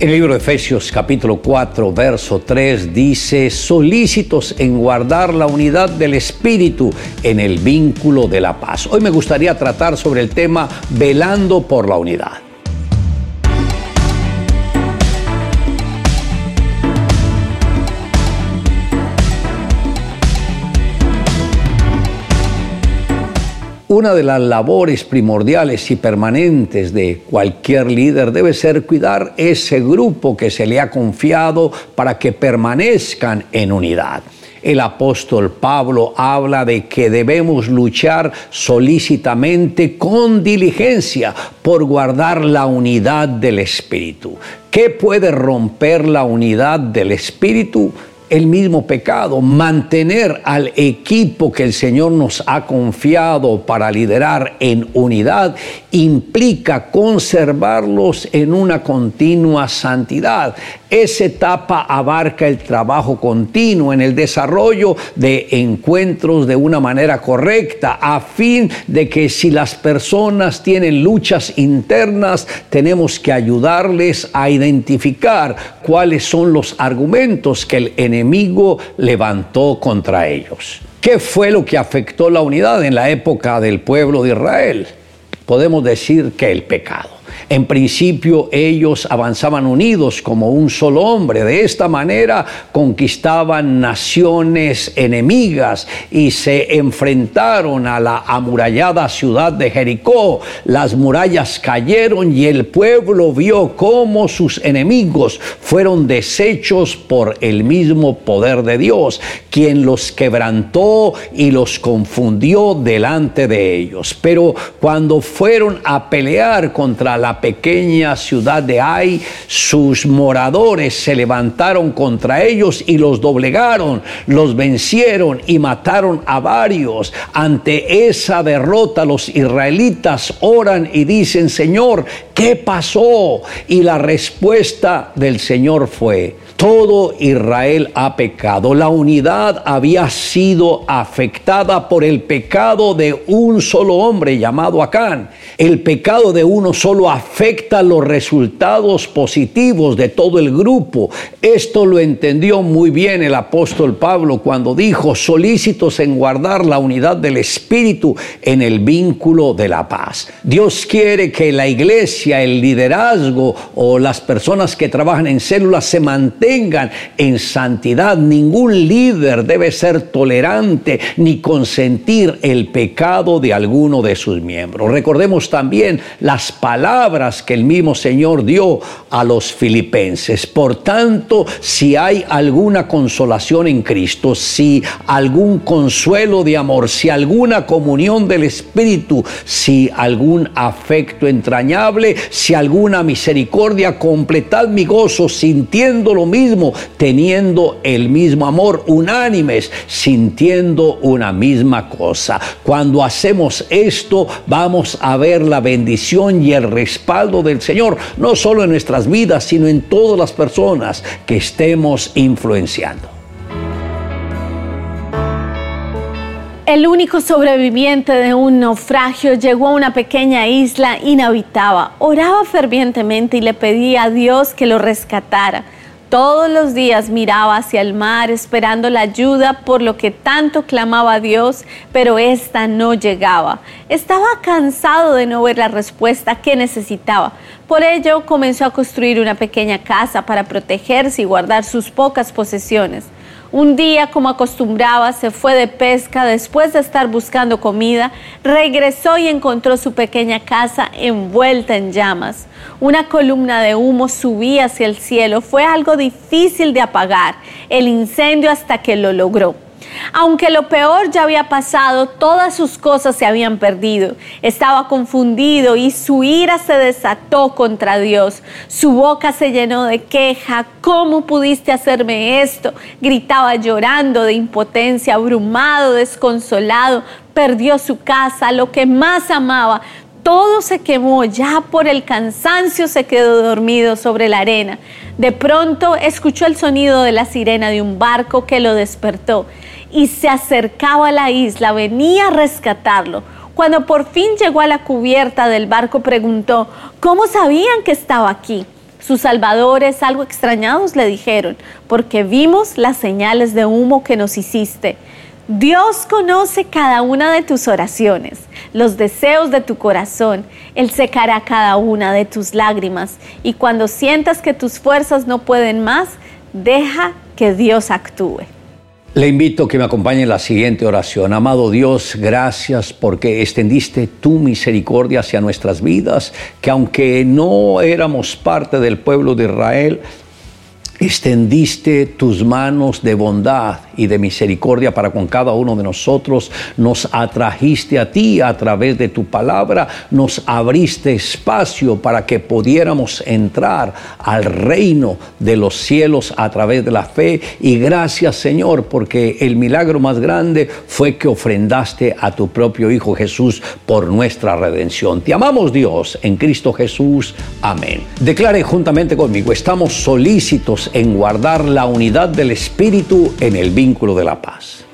En el libro de Efesios capítulo 4, verso 3 dice, solícitos en guardar la unidad del Espíritu en el vínculo de la paz. Hoy me gustaría tratar sobre el tema velando por la unidad. Una de las labores primordiales y permanentes de cualquier líder debe ser cuidar ese grupo que se le ha confiado para que permanezcan en unidad. El apóstol Pablo habla de que debemos luchar solícitamente con diligencia por guardar la unidad del Espíritu. ¿Qué puede romper la unidad del Espíritu? El mismo pecado, mantener al equipo que el Señor nos ha confiado para liderar en unidad implica conservarlos en una continua santidad. Esa etapa abarca el trabajo continuo en el desarrollo de encuentros de una manera correcta, a fin de que si las personas tienen luchas internas, tenemos que ayudarles a identificar cuáles son los argumentos que el enemigo levantó contra ellos. ¿Qué fue lo que afectó la unidad en la época del pueblo de Israel? Podemos decir que el pecado. En principio ellos avanzaban unidos como un solo hombre. De esta manera conquistaban naciones enemigas y se enfrentaron a la amurallada ciudad de Jericó. Las murallas cayeron y el pueblo vio cómo sus enemigos fueron deshechos por el mismo poder de Dios, quien los quebrantó y los confundió delante de ellos. Pero cuando fueron a pelear contra la pequeña ciudad de Ai, sus moradores se levantaron contra ellos y los doblegaron, los vencieron y mataron a varios. Ante esa derrota los israelitas oran y dicen, Señor, ¿qué pasó? Y la respuesta del Señor fue, todo Israel ha pecado. La unidad había sido afectada por el pecado de un solo hombre llamado Acán. El pecado de uno solo afecta los resultados positivos de todo el grupo. Esto lo entendió muy bien el apóstol Pablo cuando dijo, solícitos en guardar la unidad del Espíritu en el vínculo de la paz. Dios quiere que la iglesia, el liderazgo o las personas que trabajan en células se mantengan en santidad. Ningún líder debe ser tolerante ni consentir el pecado de alguno de sus miembros. Recordemos también las palabras que el mismo Señor dio a los filipenses. Por tanto, si hay alguna consolación en Cristo, si algún consuelo de amor, si alguna comunión del Espíritu, si algún afecto entrañable, si alguna misericordia, completad mi gozo sintiendo lo mismo teniendo el mismo amor, unánimes, sintiendo una misma cosa. Cuando hacemos esto, vamos a ver la bendición y el respaldo del Señor, no solo en nuestras vidas, sino en todas las personas que estemos influenciando. El único sobreviviente de un naufragio llegó a una pequeña isla inhabitada. Oraba fervientemente y le pedía a Dios que lo rescatara. Todos los días miraba hacia el mar esperando la ayuda por lo que tanto clamaba a Dios, pero ésta no llegaba. Estaba cansado de no ver la respuesta que necesitaba. Por ello comenzó a construir una pequeña casa para protegerse y guardar sus pocas posesiones. Un día, como acostumbraba, se fue de pesca después de estar buscando comida, regresó y encontró su pequeña casa envuelta en llamas. Una columna de humo subía hacia el cielo. Fue algo difícil de apagar el incendio hasta que lo logró. Aunque lo peor ya había pasado, todas sus cosas se habían perdido. Estaba confundido y su ira se desató contra Dios. Su boca se llenó de queja. ¿Cómo pudiste hacerme esto? Gritaba llorando de impotencia, abrumado, desconsolado. Perdió su casa, lo que más amaba. Todo se quemó, ya por el cansancio se quedó dormido sobre la arena. De pronto escuchó el sonido de la sirena de un barco que lo despertó y se acercaba a la isla, venía a rescatarlo. Cuando por fin llegó a la cubierta del barco preguntó, ¿cómo sabían que estaba aquí? Sus salvadores, algo extrañados, le dijeron, porque vimos las señales de humo que nos hiciste. Dios conoce cada una de tus oraciones, los deseos de tu corazón. Él secará cada una de tus lágrimas y cuando sientas que tus fuerzas no pueden más, deja que Dios actúe. Le invito a que me acompañe en la siguiente oración. Amado Dios, gracias porque extendiste tu misericordia hacia nuestras vidas, que aunque no éramos parte del pueblo de Israel, extendiste tus manos de bondad y de misericordia para con cada uno de nosotros, nos atrajiste a ti a través de tu palabra, nos abriste espacio para que pudiéramos entrar al reino de los cielos a través de la fe y gracias Señor porque el milagro más grande fue que ofrendaste a tu propio Hijo Jesús por nuestra redención. Te amamos Dios en Cristo Jesús. Amén. Declare juntamente conmigo, estamos solícitos en guardar la unidad del Espíritu en el vínculo de la paz.